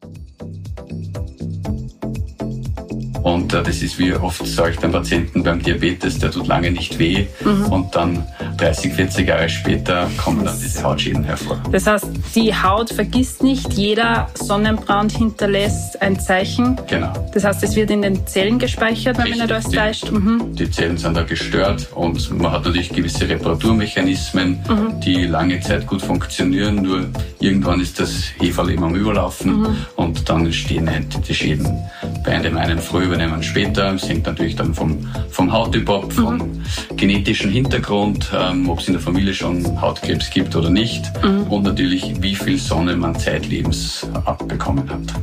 Thank you. Und äh, das ist wie oft sage ich beim Patienten beim Diabetes, der tut lange nicht weh mhm. und dann 30, 40 Jahre später kommen dann diese Hautschäden hervor. Das heißt, die Haut vergisst nicht, jeder Sonnenbrand hinterlässt ein Zeichen. Genau. Das heißt, es wird in den Zellen gespeichert, wenn Richtig, man alles täuscht. Mhm. Die Zellen sind da gestört und man hat natürlich gewisse Reparaturmechanismen, mhm. die lange Zeit gut funktionieren, nur irgendwann ist das Heferl immer am Überlaufen mhm. und dann entstehen halt die Schäden. Bei einem einen früh, einem später. Es hängt natürlich dann vom, vom Hauttyp ab, vom mhm. genetischen Hintergrund, ähm, ob es in der Familie schon Hautkrebs gibt oder nicht mhm. und natürlich, wie viel Sonne man zeitlebens abbekommen hat.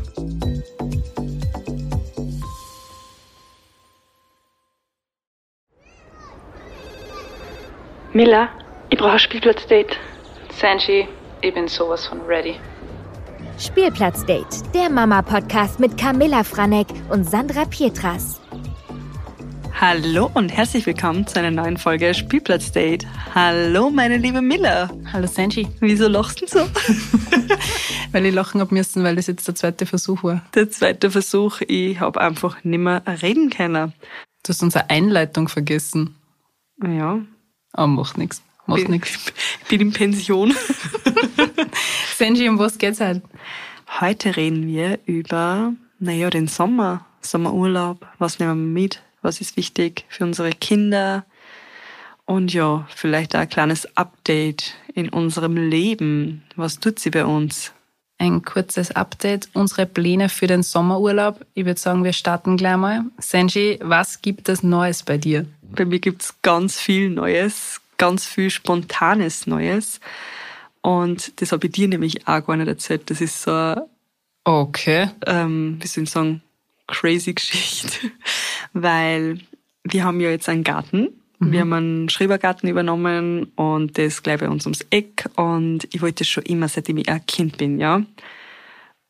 Miller, ich brauche ein Spielplatzdate. Sanji, ich bin sowas von ready. Spielplatzdate, der Mama-Podcast mit Camilla Franek und Sandra Pietras. Hallo und herzlich willkommen zu einer neuen Folge Spielplatzdate. Hallo, meine liebe Miller. Hallo, Sanji. Wieso lachst du so? weil ich lachen hab müssen, weil das jetzt der zweite Versuch war. Der zweite Versuch, ich habe einfach nimmer reden können. Du hast unsere Einleitung vergessen. Ja. Aber macht nichts. Macht nichts. Ich bin in Pension. Sanji, um was geht's heute? Heute reden wir über, naja, den Sommer, Sommerurlaub. Was nehmen wir mit? Was ist wichtig für unsere Kinder? Und ja, vielleicht auch ein kleines Update in unserem Leben. Was tut sie bei uns? Ein kurzes Update. Unsere Pläne für den Sommerurlaub. Ich würde sagen, wir starten gleich mal. Senji, was gibt es Neues bei dir? Bei mir gibt's ganz viel Neues, ganz viel Spontanes Neues. Und das habe ich dir nämlich auch gar nicht erzählt. Das ist so okay. ähm, wie soll ich sagen, crazy Geschichte. Weil wir haben ja jetzt einen Garten. Mhm. Wir haben einen Schrebergarten übernommen und das gleich bei uns ums Eck. Und ich wollte das schon immer, seitdem ich ein Kind bin, ja.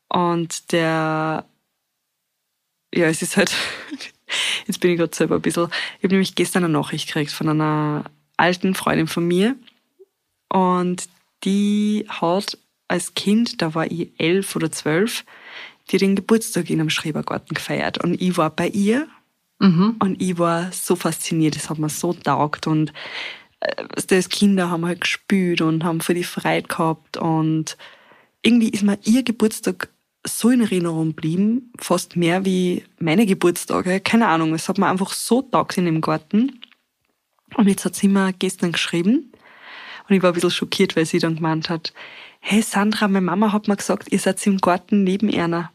Und der, ja, es ist halt, jetzt bin ich gerade selber ein bisschen, ich habe nämlich gestern eine Nachricht gekriegt von einer alten Freundin von mir. Und die hat als Kind, da war ich elf oder zwölf, die den Geburtstag in einem Schrebergarten gefeiert. Und ich war bei ihr mhm. und ich war so fasziniert, das hat mir so taugt. Und äh, als Kinder haben halt gespielt und haben für die Freude gehabt. Und irgendwie ist mir ihr Geburtstag so in Erinnerung geblieben, fast mehr wie meine Geburtstage. Keine Ahnung, es hat mir einfach so taugt in dem Garten. Und jetzt hat sie mir gestern geschrieben, und ich war ein bisschen schockiert, weil sie dann gemeint hat, hey Sandra, meine Mama hat mir gesagt, ihr seid im Garten neben einer.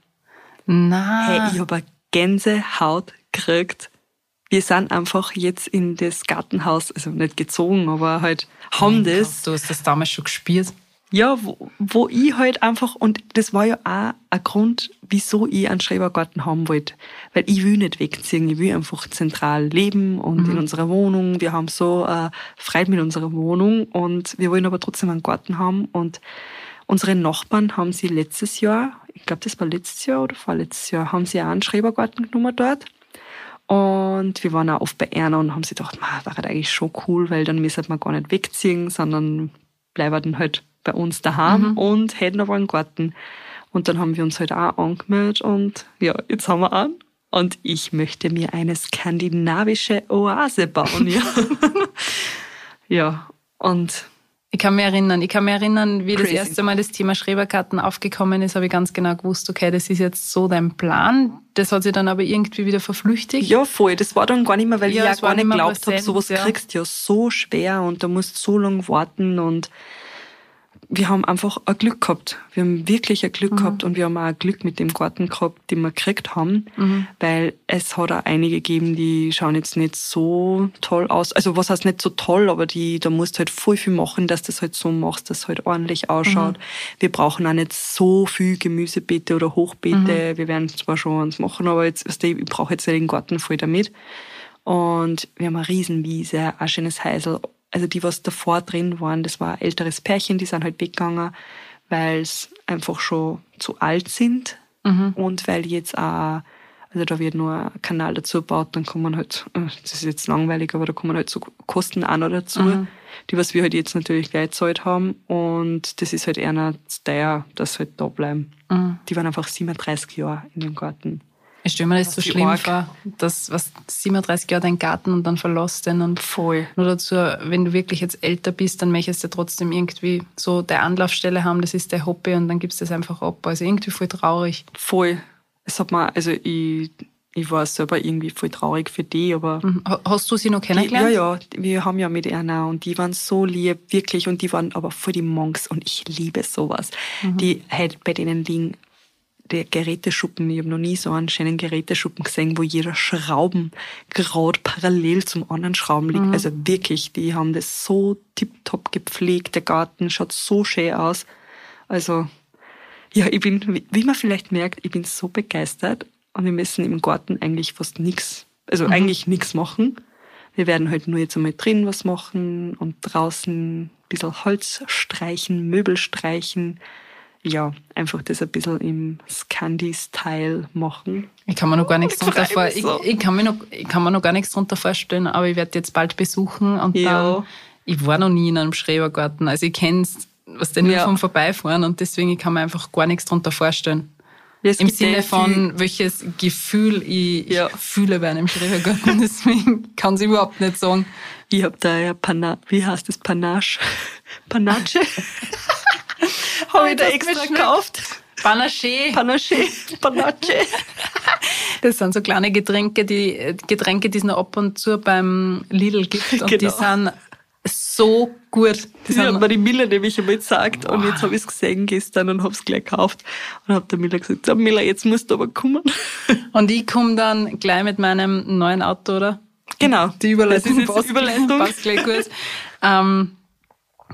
Na. Hey, ich habe eine Gänsehaut gekriegt. Wir sind einfach jetzt in das Gartenhaus, also nicht gezogen, aber halt haben mein das. Gott, du hast das damals schon gespielt. Ja, wo, wo ich halt einfach, und das war ja auch ein Grund, wieso ich einen Schrebergarten haben wollte. Weil ich will nicht wegziehen, ich will einfach zentral leben und mhm. in unserer Wohnung. Wir haben so äh, Freude mit unserer Wohnung und wir wollen aber trotzdem einen Garten haben. Und unsere Nachbarn haben sie letztes Jahr, ich glaube, das war letztes Jahr oder vorletztes Jahr, haben sie auch einen Schrebergarten genommen dort. Und wir waren auch oft bei Erna und haben sie gedacht, das wäre eigentlich schon cool, weil dann müssen wir gar nicht wegziehen, sondern bleiben dann halt bei uns daheim mhm. und hätten aber einen Garten. Und dann haben wir uns halt auch angemeldet und ja, jetzt haben wir an. Und ich möchte mir eine skandinavische Oase bauen, ja. ja, und ich kann mich erinnern, ich kann mich erinnern, wie Crazy. das erste Mal das Thema Schreberkarten aufgekommen ist, habe ich ganz genau gewusst, okay, das ist jetzt so dein Plan. Das hat sich dann aber irgendwie wieder verflüchtigt. Ja, voll. Das war dann gar nicht mehr, weil ja, ich ja gar nicht geglaubt habe, sowas ja. kriegst du ja so schwer und da musst so lange warten und wir haben einfach ein Glück gehabt. Wir haben wirklich ein Glück mhm. gehabt und wir haben auch ein Glück mit dem Garten gehabt, den wir gekriegt haben, mhm. weil es hat auch einige gegeben, die schauen jetzt nicht so toll aus. Also was heißt nicht so toll, aber die, da musst du halt voll viel machen, dass du das halt so machst, dass es halt ordentlich ausschaut. Mhm. Wir brauchen auch nicht so viel Gemüsebeete oder Hochbeete. Mhm. Wir werden zwar schon eins machen, aber jetzt, du, ich brauche jetzt den Garten voll damit. Und wir haben eine Riesenwiese, ein schönes Heisel, also die, was davor drin waren, das war ein älteres Pärchen, die sind halt weggegangen, weil es einfach schon zu alt sind mhm. und weil jetzt auch, also da wird nur ein Kanal dazu gebaut, dann kommen halt, äh, das ist jetzt langweilig, aber da kommen halt so Kosten auch noch dazu. Mhm. die was wir halt jetzt natürlich gleich gezahlt haben. Und das ist halt eher zu teuer, dass halt da bleiben. Mhm. Die waren einfach 37 Jahre in dem Garten. Ich stelle mir das so die schlimm arg. vor, dass was 37 Jahre dein Garten und dann verlässt den und Voll. nur dazu, wenn du wirklich jetzt älter bist, dann möchtest du trotzdem irgendwie so der Anlaufstelle haben, das ist der Hobby und dann gibst du das einfach ab. Also irgendwie voll traurig. Voll. Es hat mir, also ich, ich war selber irgendwie voll traurig für die, aber Mhm. Ha- Hast du sie noch Die, ja, kennengelernt? ja, wir haben ja mit einer und die waren so lieb, wirklich, und die waren aber voll die Monks und ich liebe sowas. Die halt bei denen liegen der Geräteschuppen, ich habe noch nie so einen schönen Geräteschuppen gesehen, wo jeder Schrauben gerade parallel zum anderen Schrauben liegt. Also wirklich, die haben das so tipptopp gepflegt, der Garten schaut so schön aus. Also ja, ich bin, wie- wie man vielleicht merkt, ich bin so begeistert und wir müssen im Garten eigentlich fast nichts, also eigentlich nichts machen. Wir werden halt nur jetzt einmal drin was machen und draußen ein bisschen Holz streichen, Möbel streichen. Ja, einfach das ein bisschen im Scandi-Style machen. Ich kann mir noch gar nichts Ich drunter freu vor, mich ich, ich, kann mir noch, ich kann mir noch gar nichts drunter vorstellen, aber ich werde jetzt bald besuchen und Ja. dann, ich war noch nie in einem Schrebergarten, also ich kenne es, was denn nur Ja. vom Vorbeifahren und deswegen ich kann mir einfach gar nichts drunter vorstellen. Ja, Im Sinne viel- von, welches Gefühl ich, Ja. ich fühle bei einem Schrebergarten, deswegen kann ich überhaupt nicht sagen. Ich hab da ja Pana wie heißt das? Panache? Panache? Habe ich da extra gekauft. Panache, Panache, Panache. das sind so kleine Getränke, die Getränke, die es noch ab und zu beim Lidl gibt und die Genau. sind so gut. Die Das hat mir die Miller nämlich einmal gesagt und jetzt habe ich es gesehen gestern und habe es gleich gekauft und habe der Miller gesagt, so Miller, jetzt musst du aber kommen. Und ich komme dann gleich mit meinem neuen Auto, oder? Genau. Die Überleitung Das ist passt, die Überleitung. passt gleich gut. ähm,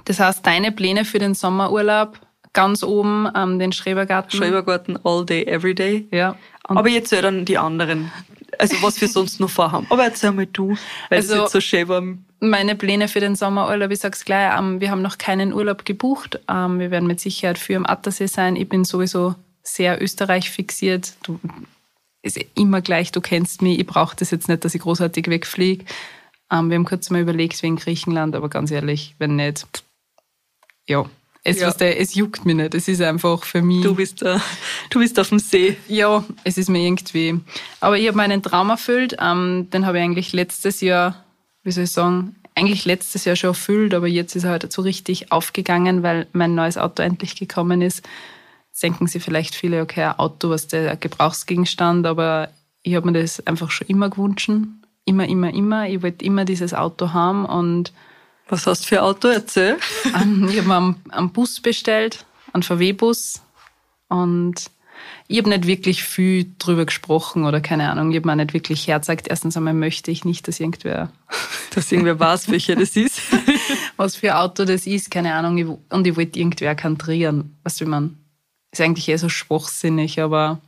das heißt, deine Pläne für den Sommerurlaub ganz oben ähm, den Schrebergarten. Schrebergarten all day, every day. Ja. Aber jetzt dann die anderen. Also was wir sonst noch vorhaben. Aber erzähl mal du, weil es Also- jetzt so schön war. meine Pläne für den Sommerurlaub, ich sag's gleich, ähm, wir haben noch keinen Urlaub gebucht. Ähm, wir werden mit Sicherheit für am Attersee sein. Ich bin sowieso sehr Österreich fixiert. Du, ist eh immer gleich, du kennst mich. Ich brauche das jetzt nicht, dass ich großartig wegfliege. Ähm, wir haben kurz mal überlegt wegen Griechenland, aber ganz ehrlich, wenn nicht, ja. Es, Ja. Der, es juckt mich nicht. Es ist einfach für mich. Du bist, da, du bist auf dem See. Ja, es ist mir irgendwie. Aber ich habe meinen Traum erfüllt. Ähm, den habe ich eigentlich letztes Jahr, wie soll ich sagen, eigentlich letztes Jahr schon erfüllt, aber jetzt ist er halt so richtig aufgegangen, weil mein neues Auto endlich gekommen ist. Jetzt denken Sie vielleicht viele, okay, ein Auto, was der Gebrauchsgegenstand, aber ich habe mir das einfach schon immer gewünscht. Immer, immer, immer. Ich wollte immer dieses Auto haben und Was hast du für ein Auto? Erzähl. ähm, ich habe mir einen, Bus bestellt, einen VW-Bus. Und ich habe nicht wirklich viel drüber gesprochen oder keine Ahnung. Ich habe mir auch nicht wirklich herzeigt. Erstens einmal möchte ich nicht, dass irgendwer, Dass irgendwer weiß, welcher das ist. was für ein Auto das ist, keine Ahnung. Und ich wollte irgendwer kantrieren. Was will man? Ist eigentlich eher so schwachsinnig, aber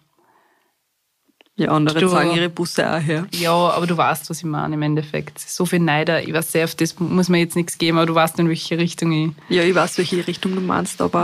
Ja, andere Du- zeigen ihre Busse auch her. ja, aber du weißt, was ich meine im Endeffekt. So viel Neider, ich weiß sehr, auf das muss mir jetzt nichts geben, aber du weißt, in welche Richtung ich. Ja, ich weiß, welche Richtung du meinst, aber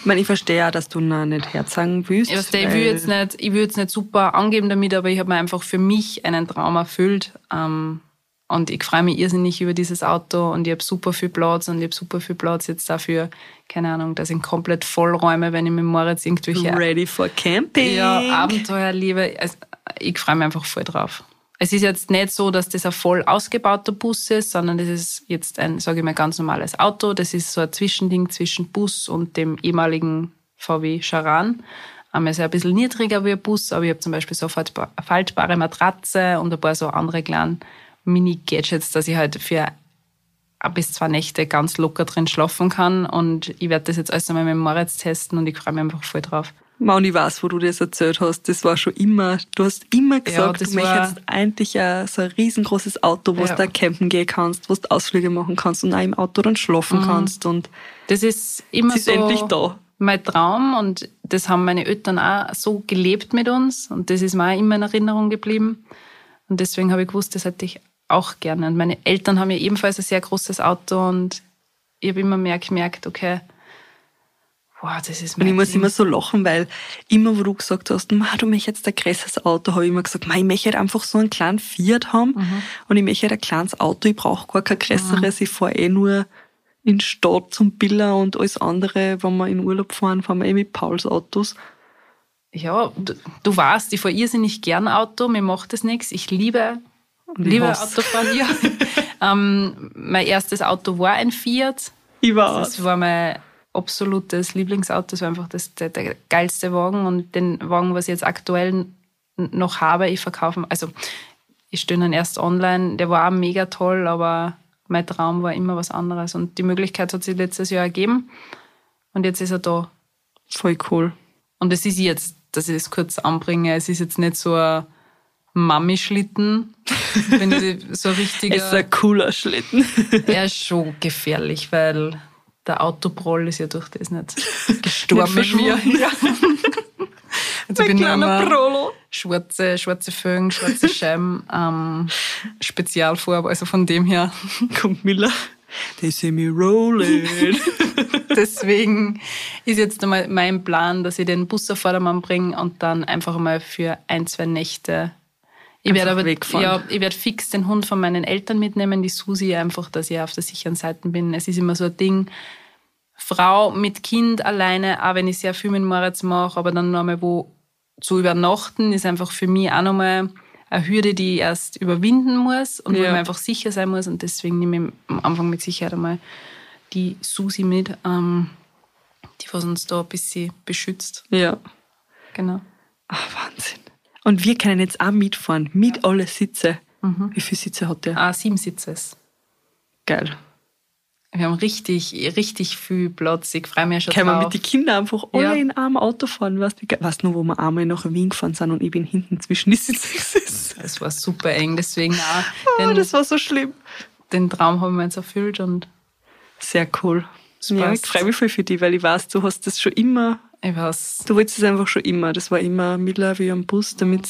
ich, meine, ich verstehe auch, dass du noch nicht herzeigen willst. Ich, weiß, ich, will jetzt nicht, ich will jetzt nicht super angeben damit, aber ich habe mir einfach für mich einen Traum erfüllt. Ähm, und ich freue mich irrsinnig über dieses Auto und ich habe super viel Platz und ich habe super viel Platz jetzt dafür, keine Ahnung, dass ich komplett vollräume, wenn ich mit Moritz irgendwelche Ready for Camping. ja, Abenteuer liebe. Also, ich freue mich einfach voll drauf. Es ist jetzt nicht so, dass das ein voll ausgebauter Bus ist, sondern das ist jetzt ein, sage ich mal, ganz normales Auto. Das ist so ein Zwischending zwischen Bus und dem ehemaligen VW Charan. Ähm, Er ist ein bisschen niedriger wie ein Bus, aber ich habe zum Beispiel so eine faltba- faltbare Matratze und ein paar so andere kleine Mini-Gadgets, dass ich halt für ein bis zwei Nächte ganz locker drin schlafen kann. Und ich werde das jetzt alles einmal mit Moritz testen und ich freue mich einfach voll drauf. Mann, ich weiß, wo du das erzählt hast. Das war schon immer, du hast immer gesagt, das du möchtest eigentlich ein, so ein riesengroßes Auto, wo Ja. du da campen gehen kannst, wo du Ausflüge machen kannst und auch im Auto dann schlafen kannst. Und Das ist immer ist so endlich da. mein Traum und das haben meine Eltern auch so gelebt mit uns und das ist mir auch immer in Erinnerung geblieben. Und deswegen habe ich gewusst, das hätte ich auch gerne. Und meine Eltern haben ja ebenfalls ein sehr großes Auto und ich habe immer mehr gemerkt, okay, wow, das ist Und ich muss Ding. immer so lachen, weil immer, wo du gesagt hast, du möchtest jetzt ein größeres Auto, habe ich immer gesagt, ich möchte halt einfach so einen kleinen Fiat haben Mhm. und ich möchte halt ein kleines Auto, ich brauche gar kein größeres, ich fahre eh nur in Stadt zum Biller und alles andere, wenn wir in Urlaub fahren, fahren wir eh mit Pauls Autos. Ja, du, du weißt, ich fahre irrsinnig gern Auto, mir macht das nichts. Ich liebe, Und ich liebe hasse. Autofahren. Ja. ähm, mein erstes Auto war ein Fiat. Ich war Das war mein absolutes Lieblingsauto. Das war einfach das, der, der geilste Wagen. Und den Wagen, was ich jetzt aktuell noch habe, ich verkaufe. Also, ich stelle ihn erst online. Der war auch mega toll, aber mein Traum war immer was anderes. Und die Möglichkeit hat sich letztes Jahr ergeben. Und jetzt ist er da. voll cool. Und es ist jetzt, dass ich das kurz anbringe, es ist jetzt nicht so ein Mami-Schlitten, wenn ich so richtiger. Es ist ein cooler Schlitten. Er ist schon gefährlich, weil der Autoproll ist ja durch das nicht gestorben Nicht mir. Ja. Also bin ich kleiner immer Prolo. schwarze, schwarze Föhn, schwarze Scheiben, ähm, Spezialfarbe, also von dem her. Kommt Miller. They see me rolling. Deswegen ist jetzt einmal mein Plan, dass ich den Bus auf Vordermann bringe und dann einfach mal für ein, zwei Nächte. Ich werde aber wegfahren. ja, ich werde fix den Hund von meinen Eltern mitnehmen, die Susi, einfach, dass ich auf der sicheren Seite bin. Es ist immer so ein Ding, Frau mit Kind alleine, auch wenn ich sehr viel mit Moritz mache, aber dann noch mal wo zu übernachten, ist einfach für mich auch nochmal eine Hürde, die ich erst überwinden muss und wo Ja. ich mir einfach sicher sein muss. Und deswegen nehme ich am Anfang mit Sicherheit einmal die Susi mit, ähm, die was uns da ein bisschen beschützt. ja. Genau. Ach, Wahnsinn. Und wir können jetzt auch mitfahren, mit alle Sitze. Wie viele Sitze hat der? Ah, sieben Sitze. Geil. Wir haben richtig, richtig viel Platz. Ich freue mich schon Können wir mit den Kindern einfach alle Ja. in einem Auto fahren? Weißt du, weißt noch, wo wir einmal nach Wien gefahren sind und ich bin hinten zwischen die Sitze das war super eng, deswegen auch Oh, den, das war so schlimm. den Traum haben wir jetzt erfüllt und Sehr cool. Ja, ich freue mich voll für dich, weil ich weiß, du hast das schon immer, ich weiß. du wolltest es einfach schon immer. Das war immer wie am Bus, damit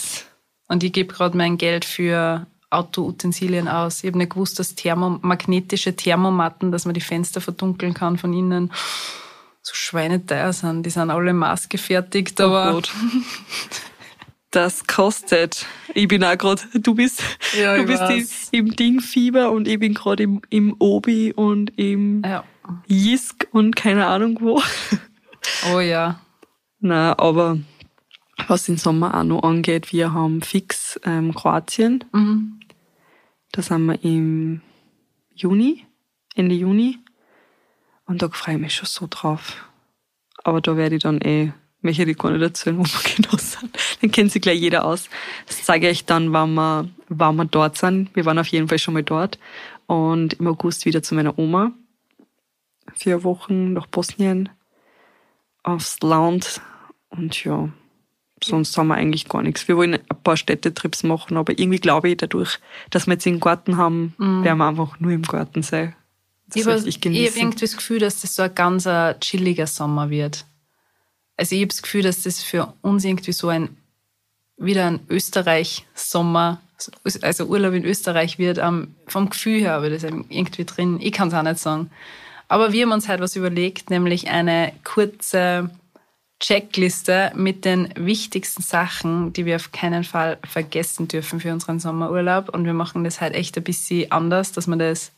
Und ich gebe gerade mein Geld für Autoutensilien aus. Ich habe nicht gewusst, dass Thermo magnetische Thermomatten, dass man die Fenster verdunkeln kann von innen, so schweineteuer sind. Die sind alle maßgefertigt, aber Oh Gott. Das kostet. Ich bin auch gerade, du bist, Ja, du bist im, im Dingfieber und ich bin gerade im, im Obi und im ja. Jisk und keine Ahnung wo. Oh ja. Na, aber was den Sommer auch noch angeht, wir haben fix ähm, Kroatien. Mhm. Da sind wir im Juni, Ende Juni. Und da freue ich mich schon so drauf. Aber da werde ich dann eh, möchte ich gar nicht erzählen, wo wir genau sind. Dann kennt sich gleich jeder aus. Das zeige ich dann, wann wir, wann wir dort sind. Wir waren auf jeden Fall schon mal dort. Und im August wieder zu meiner Oma. Vier Wochen nach Bosnien. Aufs Land. Und ja, sonst haben wir eigentlich gar nichts. Wir wollen ein paar Städtetrips machen, aber irgendwie glaube ich, dadurch, dass wir jetzt einen Garten haben, werden wir einfach nur im Garten sein. Das Ich habe richtig hab irgendwie das Gefühl, dass das so ein ganz äh, chilliger Sommer wird. Also ich habe das Gefühl, dass das für uns irgendwie so ein wieder ein Österreich-Sommer, also Urlaub in Österreich wird. Ähm, vom Gefühl her habe ich das irgendwie drin. Ich kann es auch nicht sagen. Aber wir haben uns halt was überlegt, nämlich eine kurze Checkliste mit den wichtigsten Sachen, die wir auf keinen Fall vergessen dürfen für unseren Sommerurlaub. Und wir machen das halt echt ein bisschen anders, dass wir das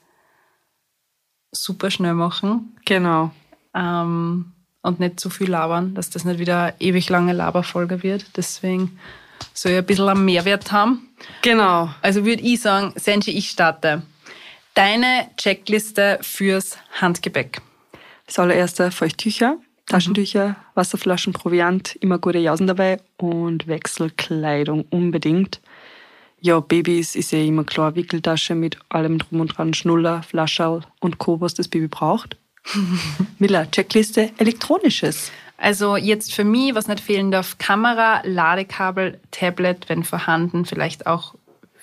super schnell machen Genau. ähm, und nicht zu viel labern, dass das nicht wieder eine ewig lange Laberfolge wird. Deswegen soll ich ein bisschen einen Mehrwert haben. Genau. Also würde ich sagen, Senji, ich starte. Deine Checkliste fürs Handgepäck. Das allererste Feuchttücher, Taschentücher, Wasserflaschen, Proviant, immer gute Jausen dabei und Wechselkleidung unbedingt. Ja, Babys ist ja immer klar, Wickeltasche mit allem drum und dran, Schnuller, Flascherl und Co., was das Baby braucht. Miller, Checkliste, elektronisches. Also jetzt für mich, was nicht fehlen darf, Kamera, Ladekabel, Tablet, wenn vorhanden, vielleicht auch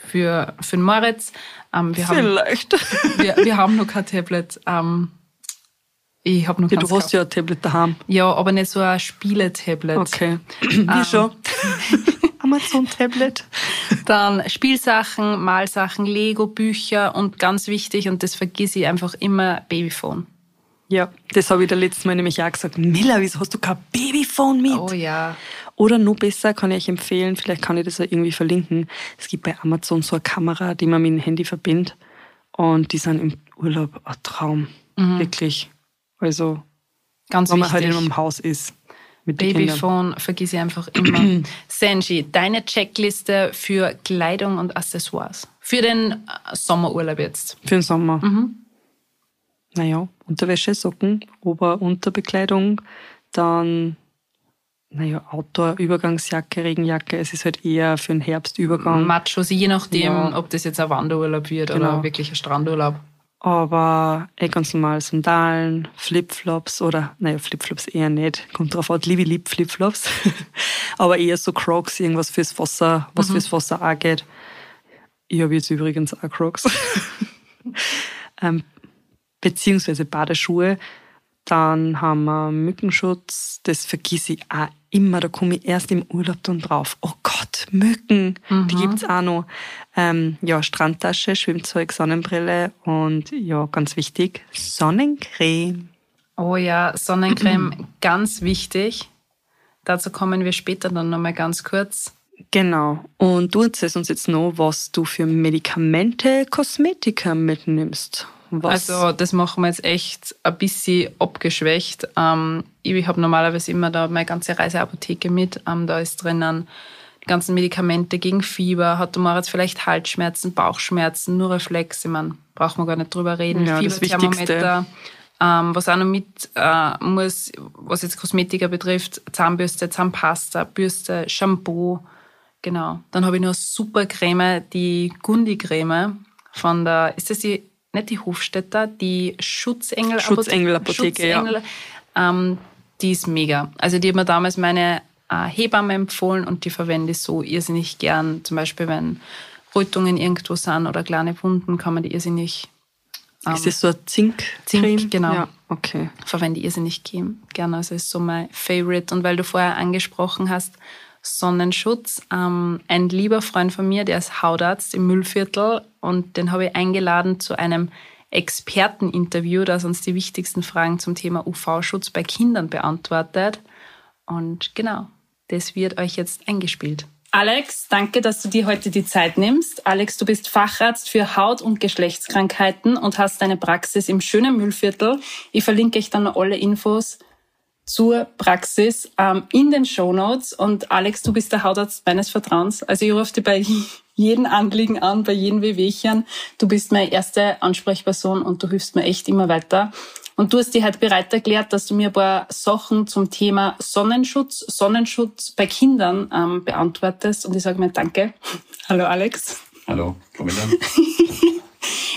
für, für den Moritz. Ähm, wir, haben, Vielleicht. wir, wir haben noch kein Tablet. Ähm, ich habe noch Ja, du hast gekauft. ja ein Tablet daheim. Ja, aber nicht so ein Spieletablet. Okay. Wir schon. Amazon-Tablet. Dann Spielsachen, Malsachen, Lego-Bücher und ganz wichtig, und das vergiss ich einfach immer, Babyphone. Ja, das habe ich da letztes Mal nämlich auch gesagt. Miller, wieso hast du kein Babyphone mit? Oh ja. Oder noch besser kann ich euch empfehlen, vielleicht kann ich das irgendwie verlinken. Es gibt bei Amazon so eine Kamera, die man mit dem Handy verbindet. Und die sind im Urlaub ein Traum. Wirklich. Also, Ganz wenn man wichtig. halt in einem Haus ist. Babyphone vergiss ich einfach immer. Senji, deine Checkliste für Kleidung und Accessoires. Für den äh, Sommerurlaub jetzt. Für den Sommer. Mhm. Naja, Unterwäsche, Socken, Ober-, Unterbekleidung, dann, naja, Outdoor, Übergangsjacke, Regenjacke. Es ist halt eher für den Herbstübergang. Machos, je nachdem, Ja. ob das jetzt ein Wanderurlaub wird oder Genau. wirklich ein Strandurlaub. Aber eh ganz normal Sandalen, Flipflops oder, naja, Flipflops eher nicht. Kommt drauf an, liebe lieb Flipflops. Aber eher so Crocs, irgendwas fürs Wasser, was fürs Wasser auch geht. Ich habe jetzt übrigens auch Crocs. ähm, beziehungsweise Badeschuhe. Dann haben wir Mückenschutz. Das vergiss ich auch immer. Da komme ich erst im Urlaub dann drauf. Oh Gott, Mücken. Die gibt's auch noch. Ähm, ja, Strandtasche, Schwimmzeug, Sonnenbrille und ja, ganz wichtig, Sonnencreme. Oh ja, Sonnencreme, ganz wichtig. Dazu kommen wir später dann nochmal ganz kurz. Genau. Und du erzählst uns jetzt noch, was du für Medikamente, Kosmetika mitnimmst. Was? Also das machen wir jetzt echt ein bisschen abgeschwächt. Ähm, ich habe normalerweise immer da meine ganze Reiseapotheke mit. Ähm, da ist drinnen die ganzen Medikamente gegen Fieber. Hat der Moritz vielleicht Halsschmerzen, Bauchschmerzen, nur Reflex. Ich meine, braucht man gar nicht drüber reden. Ja, Fieberthermometer. Ähm, was auch noch mit äh, muss, was jetzt Kosmetika betrifft, Zahnbürste, Zahnpasta, Bürste, Shampoo. Genau. Dann habe ich noch eine super Creme, die Gundi-Creme von der, ist das die, nicht die Hofstädter, die Schutzengel Schutzengel-Apotheke, ja. Schutzengel, ähm, die ist mega. Also die hat mir damals meine äh, Hebamme empfohlen und die verwende ich so irrsinnig gern. Zum Beispiel, wenn Rötungen irgendwo sind oder kleine Wunden, kann man die irrsinnig ist das so ein Zink? Zink, genau. Ja, okay. verwende ich irrsinnig ge- gerne. Also ist so mein Favorite. Und weil du vorher angesprochen hast, Sonnenschutz. Ähm, ein lieber Freund von mir, der ist Hautarzt im Müllviertel und den habe ich eingeladen zu einem Experteninterview, das uns die wichtigsten Fragen zum Thema UV-Schutz bei Kindern beantwortet. Und genau, das wird euch jetzt eingespielt. Alex, danke, dass du dir heute die Zeit nimmst. Alex, du bist Facharzt für Haut- und Geschlechtskrankheiten und hast deine Praxis im schönen Müllviertel. Ich verlinke euch dann alle Infos zur Praxis ähm, in den Show Notes. Und Alex, du bist der Hautarzt meines Vertrauens. Also ich rufe dich bei jedem Anliegen an, bei jedem Wehwehchen. Du bist meine erste Ansprechperson und du hilfst mir echt immer weiter. Und du hast dir halt bereit erklärt, dass du mir ein paar Sachen zum Thema Sonnenschutz, Sonnenschutz bei Kindern ähm, beantwortest. Und ich sage mir Danke. Hallo Alex. Hallo, Camilla.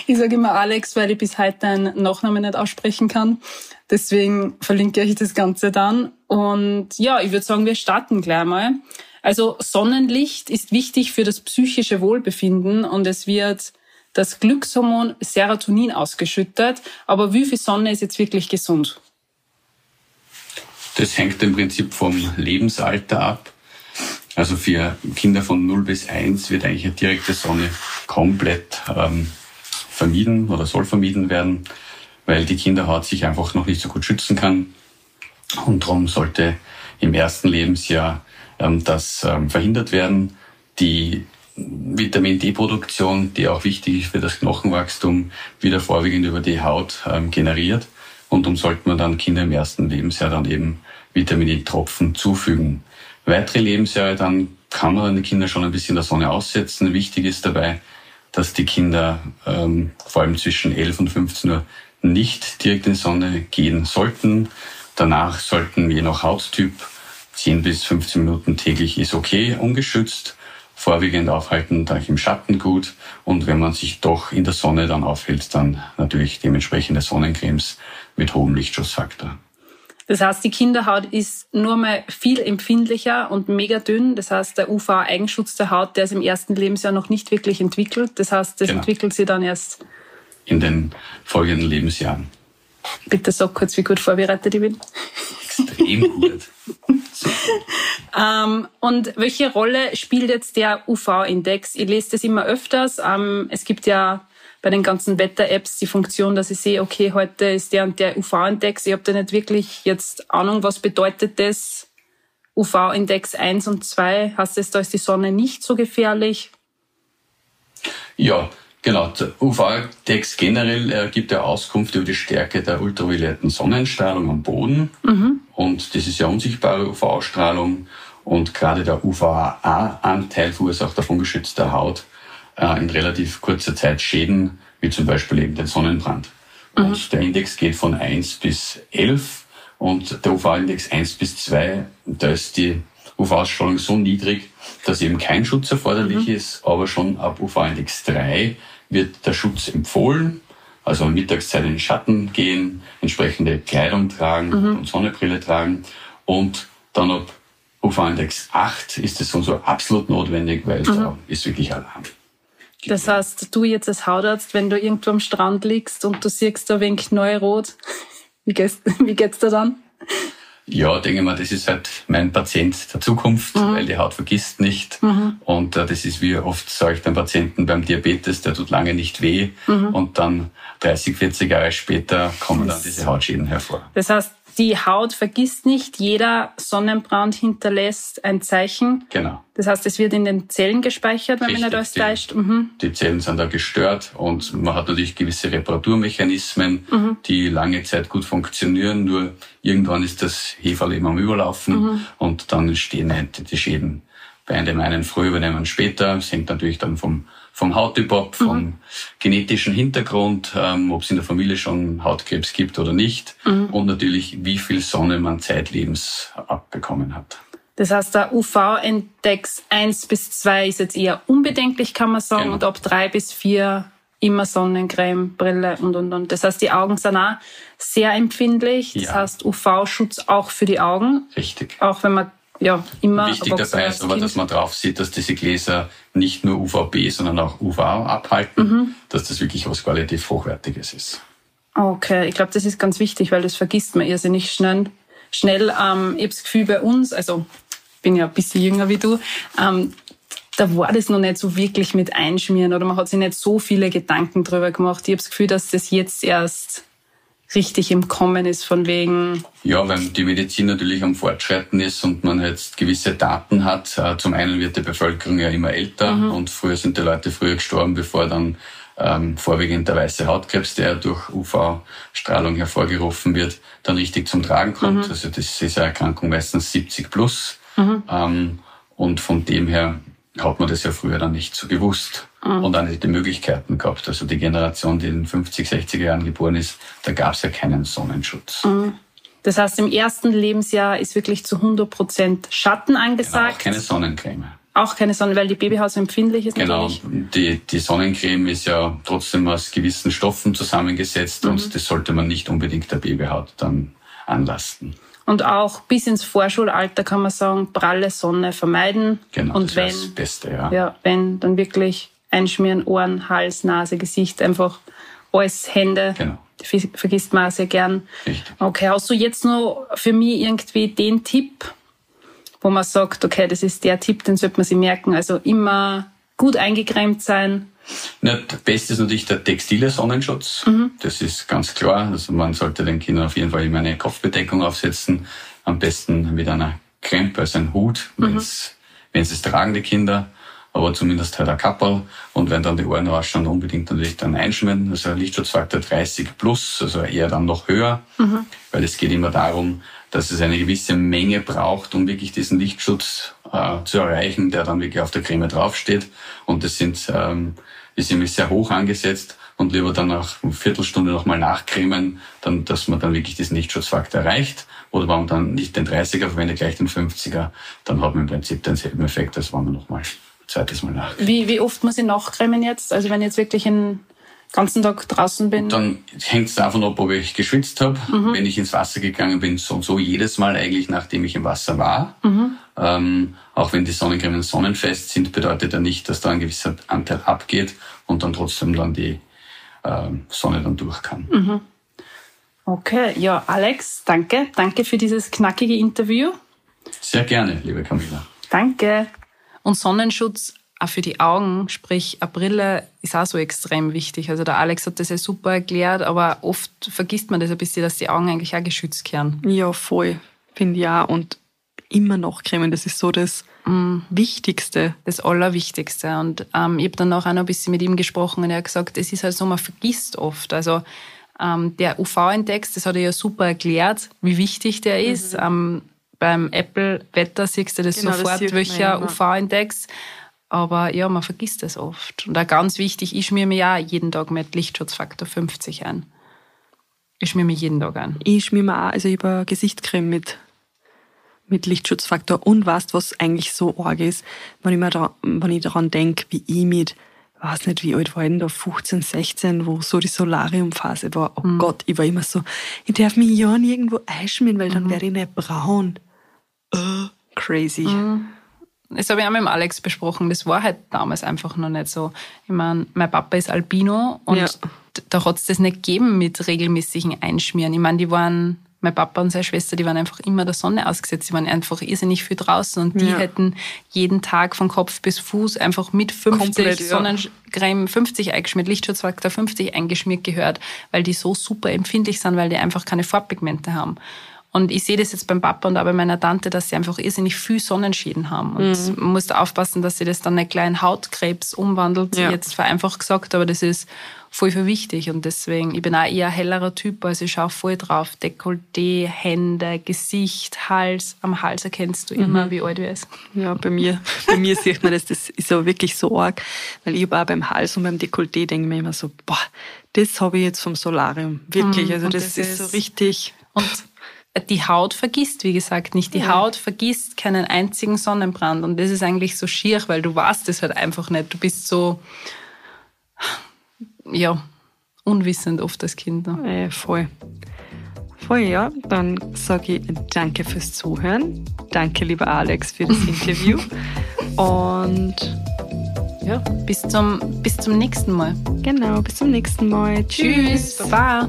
Ich sage immer Alex, weil ich bis heute deinen Nachnamen nicht aussprechen kann. Deswegen verlinke ich das Ganze dann. Und ja, ich würde sagen, wir starten gleich mal. Also Sonnenlicht ist wichtig für das psychische Wohlbefinden und es wird das Glückshormon Serotonin ausgeschüttet. Aber wie viel Sonne ist jetzt wirklich gesund? Das hängt im Prinzip vom Lebensalter ab. Also für Kinder von 0 bis 1 wird eigentlich eine direkte Sonne komplett ähm, vermieden oder soll vermieden werden, weil die Kinderhaut sich einfach noch nicht so gut schützen kann. Und darum sollte im ersten Lebensjahr ähm, das ähm, verhindert werden. Die Vitamin D-Produktion, die auch wichtig ist für das Knochenwachstum, wieder vorwiegend über die Haut ähm, generiert. Und darum sollte man dann Kinder im ersten Lebensjahr dann eben Vitamin D-Tropfen zufügen. Weitere Lebensjahre dann kann man den Kindern schon ein bisschen der Sonne aussetzen. Wichtig ist dabei, dass die Kinder ähm, vor allem zwischen 11 und 15 Uhr nicht direkt in die Sonne gehen sollten. Danach sollten je nach Hauttyp 10 bis 15 Minuten täglich ist okay, ungeschützt. Vorwiegend aufhalten, da im Schatten gut. Und wenn man sich doch in der Sonne dann aufhält, dann natürlich dementsprechende Sonnencremes mit hohem Lichtschutzfaktor. Das heißt, die Kinderhaut ist nur mal viel empfindlicher und mega dünn. Das heißt, der UV-Eigenschutz der Haut, der ist im ersten Lebensjahr noch nicht wirklich entwickelt. Das heißt, das Genau. entwickelt sie dann erst. In den folgenden Lebensjahren. Bitte sag kurz, wie gut vorbereitet ich bin. Extrem gut. Ähm, und welche Rolle spielt jetzt der UV-Index? Ich lese das immer öfters. Ähm, es gibt ja bei den ganzen Wetter-Apps die Funktion, dass ich sehe, okay, heute ist der und der UV-Index. Ich habe da nicht wirklich jetzt Ahnung, was bedeutet das? UV-Index 1 und 2. Heißt das, da ist die Sonne nicht so gefährlich? Ja, Genau, der UV-Text generell äh, gibt ja Auskunft über die Stärke der ultravioletten Sonnenstrahlung am Boden. Mhm. Und das ist ja unsichtbare UV-Strahlung. Und gerade der UVA-Anteil verursacht auf ungeschützter Haut äh, in relativ kurzer Zeit Schäden, wie zum Beispiel eben den Sonnenbrand. Mhm. Und der Index geht von 1 bis 11 und der UV-Index 1 bis 2, da ist die UV-Ausstrahlung so niedrig, dass eben kein Schutz erforderlich mhm. ist, aber schon ab UV-Index 3 wird der Schutz empfohlen. Also Mittagszeit in den Schatten gehen, entsprechende Kleidung tragen mhm. und Sonnenbrille tragen. Und dann ab UV-Index 8 ist es so absolut notwendig, weil mhm. da ist wirklich Alarm. Das heißt, du jetzt als Hautarzt, wenn du irgendwo am Strand liegst und du siehst da wenig Neurot, wie geht's, wie geht's dir dann? Ja, denke mal, das ist halt mein Patient der Zukunft, mhm. weil die Haut vergisst nicht. Mhm. Und äh, das ist wie oft sage ich den Patienten beim Diabetes, der tut lange nicht weh. Mhm. Und dann 30, 40 Jahre später kommen dann diese Hautschäden hervor. Das heißt, die Haut vergisst nicht, jeder Sonnenbrand hinterlässt ein Zeichen. Genau. Das heißt, es wird in den Zellen gespeichert, wenn Richtig, man nicht alles täuscht. Mhm. Die Zellen sind da gestört und man hat natürlich gewisse Reparaturmechanismen, mhm. die lange Zeit gut funktionieren, nur irgendwann ist das Heferl eben am Überlaufen mhm. und dann entstehen halt die Schäden. Bei dem einen früher, bei dem anderen später. Das hängt natürlich dann vom vom Hauttyp ab, vom mhm. genetischen Hintergrund, ähm, ob es in der Familie schon Hautkrebs gibt oder nicht mhm. und natürlich, wie viel Sonne man zeitlebens abbekommen hat. Das heißt, der UV-Index 1 bis 2 ist jetzt eher unbedenklich, kann man sagen, genau. und ab 3 bis 4 immer Sonnencreme, Brille und, und, und. Das heißt, die Augen sind auch sehr empfindlich. Das ja. heißt, UV-Schutz auch für die Augen. Richtig. Auch wenn man ja, immer. Wichtig dabei ist aber, dass man drauf sieht, dass diese Gläser nicht nur UVB, sondern auch UVA abhalten, mhm. dass das wirklich was qualitativ Hochwertiges ist. Okay, ich glaube, das ist ganz wichtig, weil das vergisst man irrsinnig schnell. Schnell, ähm, ich habe das Gefühl bei uns, also bin ja ein bisschen jünger wie du, ähm, da war das noch nicht so wirklich mit Einschmieren oder man hat sich nicht so viele Gedanken drüber gemacht. Ich habe das Gefühl, dass das jetzt erst richtig im Kommen ist, von wegen. Ja, weil die Medizin natürlich am Fortschreiten ist und man jetzt gewisse Daten hat. Äh, zum einen wird die Bevölkerung ja immer älter mhm. und früher sind die Leute früher gestorben, bevor dann ähm, vorwiegend der weiße Hautkrebs, der durch UV-Strahlung hervorgerufen wird, dann richtig zum Tragen kommt. Mhm. Also das ist eine Erkrankung meistens 70 plus. Mhm. Ähm, und von dem her hat man das ja früher dann nicht so gewusst mhm. und auch nicht die Möglichkeiten gehabt. Also die Generation, die in den 50, 60er Jahren geboren ist, da gab es ja keinen Sonnenschutz. Mhm. Das heißt, im ersten Lebensjahr ist wirklich zu 100 Prozent Schatten angesagt. Genau, auch keine Sonnencreme. Auch keine Sonne, weil die Babyhaut so empfindlich ist genau. Genau, die, die Sonnencreme ist ja trotzdem aus gewissen Stoffen zusammengesetzt mhm. und das sollte man nicht unbedingt der Babyhaut dann anlasten. Und auch bis ins Vorschulalter kann man sagen, pralle Sonne vermeiden. Genau, und das wenn, das Beste, ja. Ja, wenn, dann wirklich einschmieren, Ohren, Hals, Nase, Gesicht, einfach alles, Hände. Genau. Vergisst man auch sehr gern. Richtig. Okay, hast du jetzt noch für mich irgendwie den Tipp, wo man sagt, okay, das ist der Tipp, den sollte man sich merken. Also immer gut eingecremt sein, na, das Beste ist natürlich der textile Sonnenschutz. Mhm. Das ist ganz klar. Also man sollte den Kindern auf jeden Fall immer eine Kopfbedeckung aufsetzen. Am besten mit einer Krempe, also ein Hut, mhm. wenn es tragen, die Kinder. Aber zumindest halt ein Kappel. Und wenn dann die Ohren rausschauen, unbedingt natürlich dann einschmieren. Also Lichtschutzfaktor 30 plus, also eher dann noch höher. Mhm. Weil es geht immer darum, dass es eine gewisse Menge braucht, um wirklich diesen Lichtschutz äh, zu erreichen, der dann wirklich auf der Creme draufsteht. Und das sind ähm, ist nämlich sehr hoch angesetzt und lieber dann nach einer Viertelstunde nochmal nachcremen, dann, dass man dann wirklich diesen Lichtschutzfaktor erreicht. Oder wenn man dann nicht den 30er verwendet, gleich den 50er, dann hat man im Prinzip denselben Effekt, als wenn man nochmal ein zweites Mal nach. Wie, wie oft muss ich nachcremen jetzt? Also wenn ich jetzt wirklich einen ganzen Tag draußen bin? Dann hängt es davon ab, ob ich geschwitzt habe. Mhm. Wenn ich ins Wasser gegangen bin, so und so jedes Mal eigentlich, nachdem ich im Wasser war. Mhm. Ähm, auch wenn die Sonnencremen sonnenfest sind, bedeutet ja nicht, dass da ein gewisser Anteil abgeht und dann trotzdem dann die ähm, Sonne dann durch kann. Mhm. Okay, ja, Alex, danke. Danke für dieses knackige Interview. Sehr gerne, liebe Camilla. Danke. Und Sonnenschutz auch für die Augen, sprich eine Brille, ist auch so extrem wichtig. Also der Alex hat das ja super erklärt, aber oft vergisst man das ein bisschen, dass die Augen eigentlich auch geschützt werden. Ja, voll, finde ich auch. Und immer nachcremen. Das ist so das mm. Wichtigste. Das Allerwichtigste. Und ähm, ich habe dann auch noch ein bisschen mit ihm gesprochen und er hat gesagt, es ist halt so, man vergisst oft. Also ähm, der UV-Index, das hat er ja super erklärt, wie wichtig der mhm. ist. Ähm, beim Apple-Wetter siehst du das genau, sofort, das welcher UV-Index. Aber ja, man vergisst das oft. Und auch ganz wichtig, ich schmier mir ja jeden Tag mit Lichtschutzfaktor 50 ein. Ich schmier mir jeden Tag ein. Ich schmier mir auch, also ich habe Gesichtscreme mit, mit Lichtschutzfaktor. Und weißt was eigentlich so arg ist, wenn ich, mir da, wenn ich daran denke, wie ich mit weiß nicht, wie alt war ich denn da, 15, 16, wo so die Solariumphase war. Oh mhm. Gott, ich war immer so, ich darf mich ja nirgendwo einschmieren, weil dann mhm. werde ich nicht braun. Uh, crazy. Mhm. Das habe ich auch mit dem Alex besprochen. Das war halt damals einfach noch nicht so. Ich meine, mein Papa ist Albino und ja. da hat es das nicht gegeben mit regelmäßigen Einschmieren. Ich meine, die waren mein Papa und seine Schwester, die waren einfach immer der Sonne ausgesetzt. Die waren einfach irrsinnig viel draußen und die ja. hätten jeden Tag von Kopf bis Fuß einfach mit 50 Komplett, Sonnencreme 50 eingeschmiert, Lichtschutzfaktor 50 eingeschmiert gehört, weil die so super empfindlich sind, weil die einfach keine Farbpigmente haben. Und ich sehe das jetzt beim Papa und auch bei meiner Tante, dass sie einfach irrsinnig viel Sonnenschäden haben. Und mhm. man muss da aufpassen, dass sie das dann nicht gleich in Hautkrebs umwandelt, ja. jetzt vereinfacht gesagt, aber das ist voll für wichtig. Und deswegen, ich bin auch eher ein hellerer Typ, also ich schaue voll drauf. Dekolleté, Hände, Gesicht, Hals. Am Hals erkennst du immer, mhm. wie alt er ist. Ja, bei mir, bei mir sieht man das, das ist so wirklich so arg, weil ich auch beim Hals und beim Dekolleté denke mir immer so, boah, das habe ich jetzt vom Solarium. Wirklich, mhm. also das, das, ist so richtig. Und die Haut vergisst, wie gesagt, nicht. Die ja. Haut vergisst keinen einzigen Sonnenbrand. Und das ist eigentlich so schier, weil du weißt es halt einfach nicht. Du bist so, ja, unwissend oft als Kind. Ne? Äh, voll. Voll, ja. Dann sage ich danke fürs Zuhören. Danke, lieber Alex, für das Interview. Und ja, bis zum, bis zum nächsten Mal. Genau, bis zum nächsten Mal. Tschüss. Tschüss. Baba.